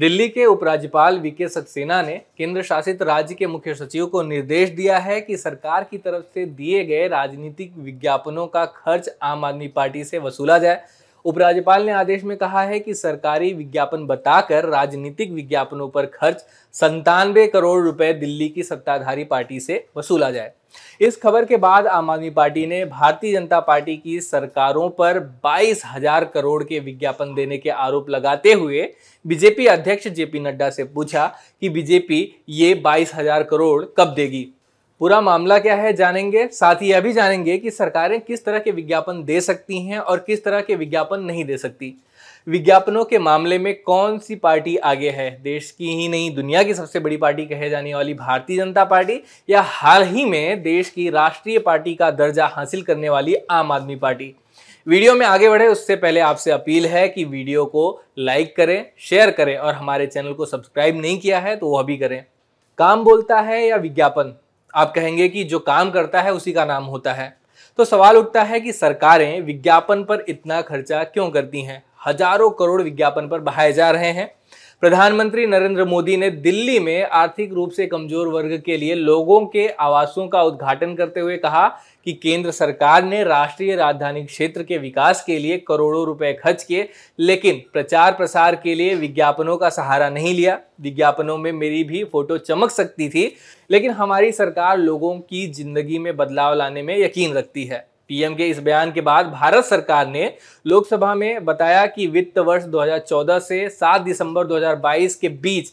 दिल्ली के उपराज्यपाल वीके सक्सेना ने केंद्र शासित राज्य के मुख्य सचिव को निर्देश दिया है कि सरकार की तरफ़ से दिए गए राजनीतिक विज्ञापनों का खर्च आम आदमी पार्टी से वसूला जाए। उपराज्यपाल ने आदेश में कहा है कि सरकारी विज्ञापन बताकर राजनीतिक विज्ञापनों पर खर्च संतानवे करोड़ रुपए दिल्ली की सत्ताधारी पार्टी से वसूला जाए। इस खबर के बाद आम आदमी पार्टी ने भारतीय जनता पार्टी की सरकारों पर बाईस हज़ार करोड़ के विज्ञापन देने के आरोप लगाते हुए बीजेपी अध्यक्ष जेपी नड्डा से पूछा कि बीजेपी ये बाईस हज़ार करोड़ कब देगी। पूरा मामला क्या है जानेंगे, साथ ही यह भी जानेंगे कि सरकारें किस तरह के विज्ञापन दे सकती हैं और किस तरह के विज्ञापन नहीं दे सकती। विज्ञापनों के मामले में कौन सी पार्टी आगे है? देश की ही नहीं, दुनिया की सबसे बड़ी पार्टी कहे जाने वाली भारतीय जनता पार्टी या हाल ही में देश की राष्ट्रीय पार्टी का दर्जा हासिल करने वाली आम आदमी पार्टी? वीडियो में आगे बढ़े, उससे पहले आपसे अपील है कि वीडियो को लाइक करें, शेयर करें और हमारे चैनल को सब्सक्राइब नहीं किया है तो वह भी करें। काम बोलता है या विज्ञापन? आप कहेंगे कि जो काम करता है उसी का नाम होता है। तो सवाल उठता है कि सरकारें विज्ञापन पर इतना खर्चा क्यों करती हैं? हज़ारों करोड़ विज्ञापन पर बहाए जा रहे हैं। प्रधानमंत्री नरेंद्र मोदी ने दिल्ली में आर्थिक रूप से कमज़ोर वर्ग के लिए लोगों के आवासों का उद्घाटन करते हुए कहा कि केंद्र सरकार ने राष्ट्रीय राजधानी क्षेत्र के विकास के लिए करोड़ों रुपए खर्च किए, लेकिन प्रचार प्रसार के लिए विज्ञापनों का सहारा नहीं लिया। विज्ञापनों में मेरी भी फ़ोटो चमक सकती थी, लेकिन हमारी सरकार लोगों की ज़िंदगी में बदलाव लाने में यकीन रखती है। पीएम के इस बयान के बाद भारत सरकार ने लोकसभा में बताया कि वित्त वर्ष 2014 से 7 दिसंबर 2022 के बीच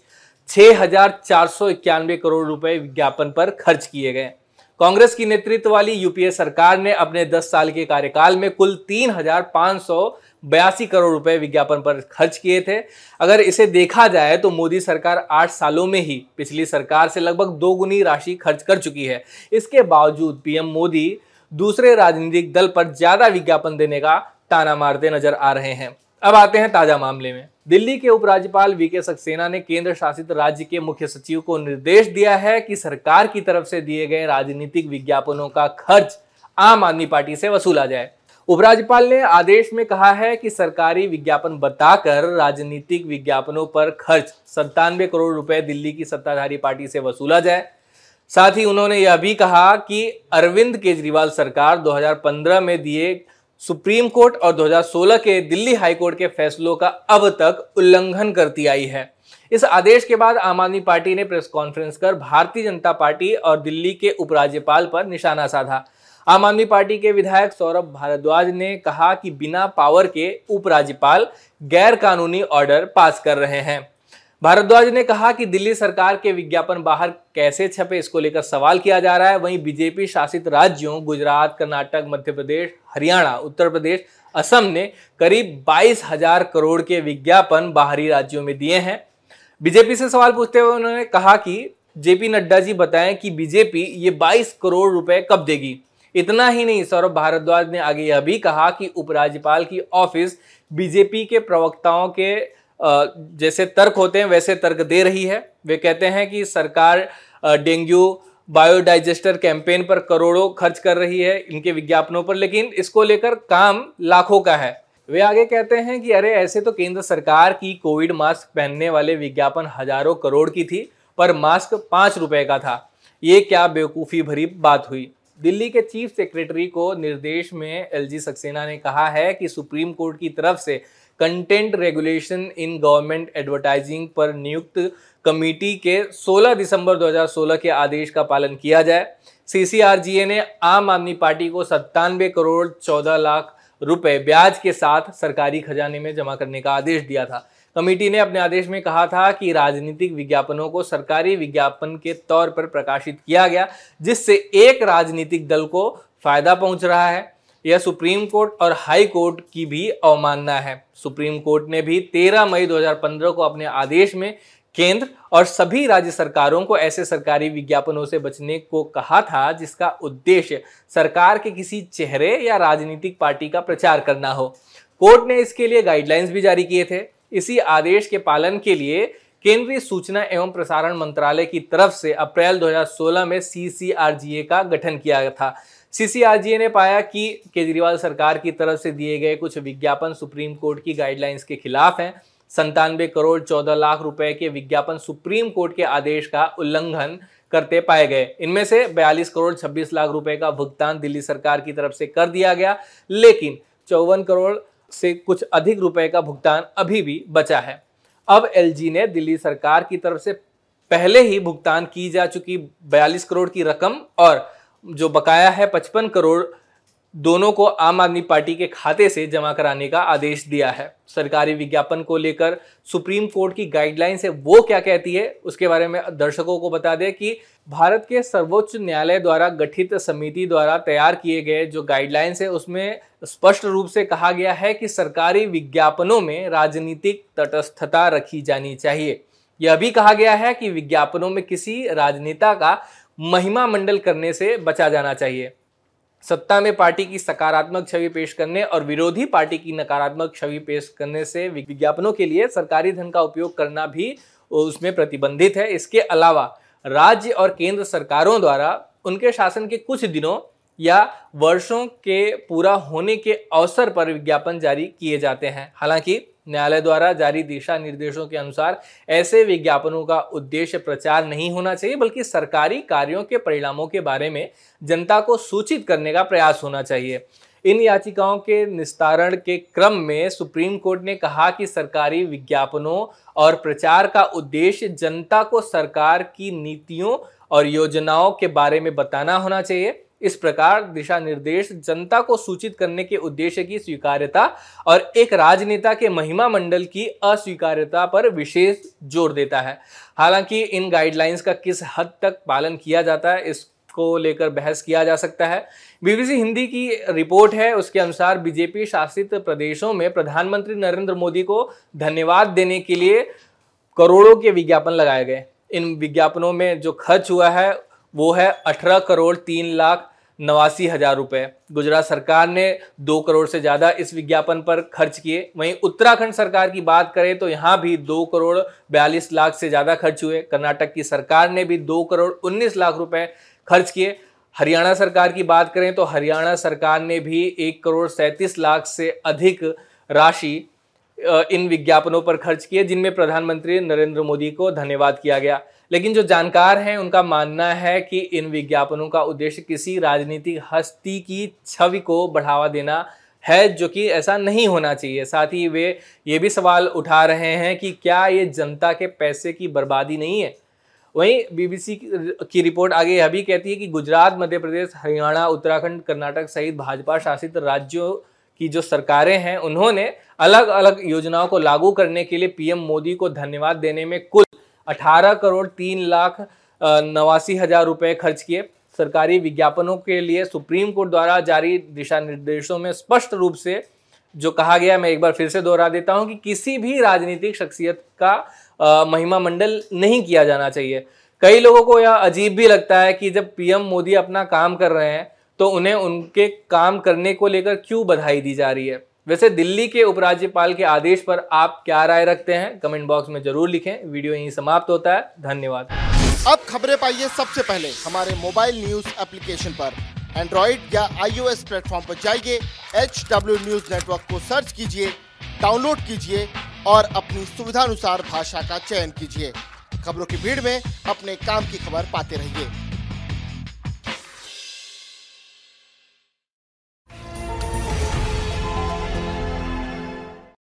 इक्यानवे करोड़ रुपए विज्ञापन पर खर्च किए गए। कांग्रेस की नेतृत्व वाली यूपीए सरकार ने अपने 10 साल के कार्यकाल में कुल तीन करोड़ रुपए विज्ञापन पर खर्च किए थे। अगर इसे देखा जाए तो मोदी सरकार आठ सालों में ही पिछली सरकार से लगभग दो गुनी राशि खर्च कर चुकी है। इसके बावजूद पीएम मोदी दूसरे राजनीतिक दल पर ज़्यादा विज्ञापन देने का ताना मारते नज़र आ रहे हैं। अब आते हैं ताज़ा मामले में। दिल्ली के उपराज्यपाल वीके सक्सेना ने केंद्र शासित राज्य के मुख्य सचिव को निर्देश दिया है कि सरकार की तरफ़ से दिए गए राजनीतिक विज्ञापनों का खर्च आम आदमी पार्टी से वसूला जाए। उपराज्यपाल ने आदेश में कहा है कि सरकारी विज्ञापन बताकर राजनीतिक विज्ञापनों पर खर्च संतानवे करोड़ रुपए दिल्ली की सत्ताधारी पार्टी से वसूला जाए। साथ ही उन्होंने यह भी कहा कि अरविंद केजरीवाल सरकार 2015 में दिए सुप्रीम कोर्ट और 2016 के दिल्ली हाईकोर्ट के फैसलों का अब तक उल्लंघन करती आई है। इस आदेश के बाद आम आदमी पार्टी ने प्रेस कॉन्फ्रेंस कर भारतीय जनता पार्टी और दिल्ली के उपराज्यपाल पर निशाना साधा। आम आदमी पार्टी के विधायक सौरभ भारद्वाज ने कहा कि बिना पावर के उपराज्यपाल गैर कानूनी ऑर्डर पास कर रहे हैं। भारद्वाज ने कहा कि दिल्ली सरकार के विज्ञापन बाहर कैसे छपे, इसको लेकर सवाल किया जा रहा है। वहीं बीजेपी शासित राज्यों, गुजरात, कर्नाटक, मध्य प्रदेश, हरियाणा, उत्तर प्रदेश, असम ने करीब बाईस हज़ार करोड़ के विज्ञापन बाहरी राज्यों में दिए हैं। बीजेपी से सवाल पूछते हुए उन्होंने कहा कि जेपी नड्डा जी बताएँ कि बीजेपी ये 22 करोड़ रुपए कब देगी। इतना ही नहीं, सौरभ भारद्वाज ने आगे यह भी कहा कि उपराज्यपाल की ऑफ़िस बीजेपी के प्रवक्ताओं के जैसे तर्क होते हैं, वैसे तर्क दे रही है। वे कहते हैं कि सरकार डेंगू बायोडाइजेस्टर कैंपेन पर करोड़ों खर्च कर रही है इनके विज्ञापनों पर, लेकिन इसको लेकर काम लाखों का है। वे आगे कहते हैं कि अरे, ऐसे तो केंद्र सरकार की कोविड मास्क पहनने वाले विज्ञापन हज़ारों करोड़ की थी, पर मास्क पाँच रुपए का था। ये क्या बेवकूफ़ी भरी बात हुई? दिल्ली के चीफ सेक्रेटरी को निर्देश में एलजी सक्सेना ने कहा है कि सुप्रीम कोर्ट की तरफ़ से content regulation in government advertising पर नियुक्त कमेटी के 16 दिसंबर 2016 के आदेश का पालन किया जाए। सीसीआरजीए ने आम आदमी पार्टी को सत्तानवे करोड़ 14 लाख रुपए ब्याज के साथ सरकारी खजाने में जमा करने का आदेश दिया था। कमेटी ने अपने आदेश में कहा था कि राजनीतिक विज्ञापनों को सरकारी विज्ञापन के तौर पर प्रकाशित किया गया, जिससे एक राजनीतिक दल को फ़ायदा पहुँच रहा है। यह सुप्रीम कोर्ट और हाई कोर्ट की भी अवमानना है। सुप्रीम कोर्ट ने भी 13 मई 2015 को अपने आदेश में केंद्र और सभी राज्य सरकारों को ऐसे सरकारी विज्ञापनों से बचने को कहा था, जिसका उद्देश्य सरकार के किसी चेहरे या राजनीतिक पार्टी का प्रचार करना हो। कोर्ट ने इसके लिए गाइडलाइंस भी जारी किए थे। इसी आदेश के पालन के लिए केंद्रीय सूचना एवं प्रसारण मंत्रालय की तरफ़ से अप्रैल 2016 में सीसीआरजीए का गठन किया था। सीसीआरजीए ने पाया कि केजरीवाल सरकार की तरफ़ से दिए गए कुछ विज्ञापन सुप्रीम कोर्ट की गाइडलाइंस के खिलाफ हैं। संतानवे करोड़ चौदह लाख रुपए के विज्ञापन सुप्रीम कोर्ट के आदेश का उल्लंघन करते पाए गए। इनमें से 42 करोड़ 26 लाख रुपए का भुगतान दिल्ली सरकार की तरफ़ से कर दिया गया, लेकिन चौवन करोड़ से कुछ अधिक रुपए का भुगतान अभी भी बचा है। अब एलजी ने दिल्ली सरकार की तरफ़ से पहले ही भुगतान की जा चुकी 42 करोड़ की रकम और जो बकाया है 55 करोड़ दोनों को आम आदमी पार्टी के खाते से जमा कराने का आदेश दिया है। सरकारी विज्ञापन को लेकर सुप्रीम कोर्ट की गाइडलाइंस है, वो क्या कहती है, उसके बारे में दर्शकों को बता दें कि भारत के सर्वोच्च न्यायालय द्वारा गठित समिति द्वारा तैयार किए गए जो गाइडलाइंस है, उसमें स्पष्ट रूप से कहा गया है कि सरकारी विज्ञापनों में राजनीतिक तटस्थता रखी जानी चाहिए। यह भी कहा गया है कि विज्ञापनों में किसी राजनेता का महिमा मंडल करने से बचा जाना चाहिए। सत्ता में पार्टी की सकारात्मक छवि पेश करने और विरोधी पार्टी की नकारात्मक छवि पेश करने से विज्ञापनों के लिए सरकारी धन का उपयोग करना भी उसमें प्रतिबंधित है। इसके अलावा राज्य और केंद्र सरकारों द्वारा उनके शासन के कुछ दिनों या वर्षों के पूरा होने के अवसर पर विज्ञापन जारी किए जाते हैं। हालाँकि, न्यायालय द्वारा जारी दिशा निर्देशों के अनुसार ऐसे विज्ञापनों का उद्देश्य प्रचार नहीं होना चाहिए, बल्कि सरकारी कार्यों के परिणामों के बारे में जनता को सूचित करने का प्रयास होना चाहिए। इन याचिकाओं के निस्तारण के क्रम में सुप्रीम कोर्ट ने कहा कि सरकारी विज्ञापनों और प्रचार का उद्देश्य जनता को सरकार की नीतियों और योजनाओं के बारे में बताना होना चाहिए। इस प्रकार दिशा निर्देश जनता को सूचित करने के उद्देश्य की स्वीकार्यता और एक राजनेता के महिमा मंडल की अस्वीकार्यता पर विशेष ज़ोर देता है। हालाँकि इन गाइडलाइंस का किस हद तक पालन किया जाता है, इसको लेकर बहस किया जा सकता है। बीबीसी हिंदी की रिपोर्ट है, उसके अनुसार बीजेपी शासित प्रदेशों में प्रधानमंत्री नरेंद्र मोदी को धन्यवाद देने के लिए करोड़ों के विज्ञापन लगाए गए। इन विज्ञापनों में जो खर्च हुआ है वो है अठारह करोड़ तीन लाख नवासी हज़ार रुपये गुजरात सरकार ने दो करोड़ से ज़्यादा इस विज्ञापन पर खर्च किए। वहीं उत्तराखंड सरकार की बात करें तो यहाँ भी दो करोड़ बयालीस लाख से ज़्यादा खर्च हुए। कर्नाटक की सरकार ने भी दो करोड़ उन्नीस लाख रुपए खर्च किए। हरियाणा सरकार की बात करें तो हरियाणा सरकार ने भी एक करोड़ सैंतीस लाख से अधिक राशि इन विज्ञापनों पर खर्च किए, जिनमें प्रधानमंत्री नरेंद्र मोदी को धन्यवाद किया गया। लेकिन जो जानकार हैं, उनका मानना है कि इन विज्ञापनों का उद्देश्य किसी राजनीतिक हस्ती की छवि को बढ़ावा देना है, जो कि ऐसा नहीं होना चाहिए। साथ ही वे ये भी सवाल उठा रहे हैं कि क्या ये जनता के पैसे की बर्बादी नहीं है? वहीं बीबीसी की रिपोर्ट आगे यह भी कहती है कि गुजरात, मध्य प्रदेश, हरियाणा, उत्तराखंड, कर्नाटक सहित भाजपा शासित राज्यों की जो सरकारें हैं, उन्होंने अलग अलग योजनाओं को लागू करने के लिए पीएम मोदी को धन्यवाद देने में कुल 18 करोड़ तीन लाख नवासी हज़ार रुपये खर्च किए। सरकारी विज्ञापनों के लिए सुप्रीम कोर्ट द्वारा जारी दिशा निर्देशों में स्पष्ट रूप से जो कहा गया, मैं एक बार फिर से दोहरा देता हूँ कि किसी भी राजनीतिक शख्सियत का महिमा मंडल नहीं किया जाना चाहिए। कई लोगों को यह अजीब भी लगता है कि जब पीएम मोदी अपना काम कर रहे हैं तो उन्हें उनके काम करने को लेकर क्यों बधाई दी जा रही है? वैसे दिल्ली के उपराज्यपाल के आदेश पर आप क्या राय रखते हैं? कमेंट बॉक्स में ज़रूर लिखें। वीडियो यहीं समाप्त होता है। धन्यवाद। अब खबरें पाइए सबसे पहले हमारे मोबाइल न्यूज़ एप्लीकेशन पर। एंड्रॉइड या आईओएस प्लेटफॉर्म पर जाइए एच डब्ल्यू न्यूज़ नेटवर्क को सर्च कीजिए, डाउनलोड कीजिए और अपनी सुविधानुसार भाषा का चयन कीजिए। खबरों की भीड़ में अपने काम की खबर पाते रहिए।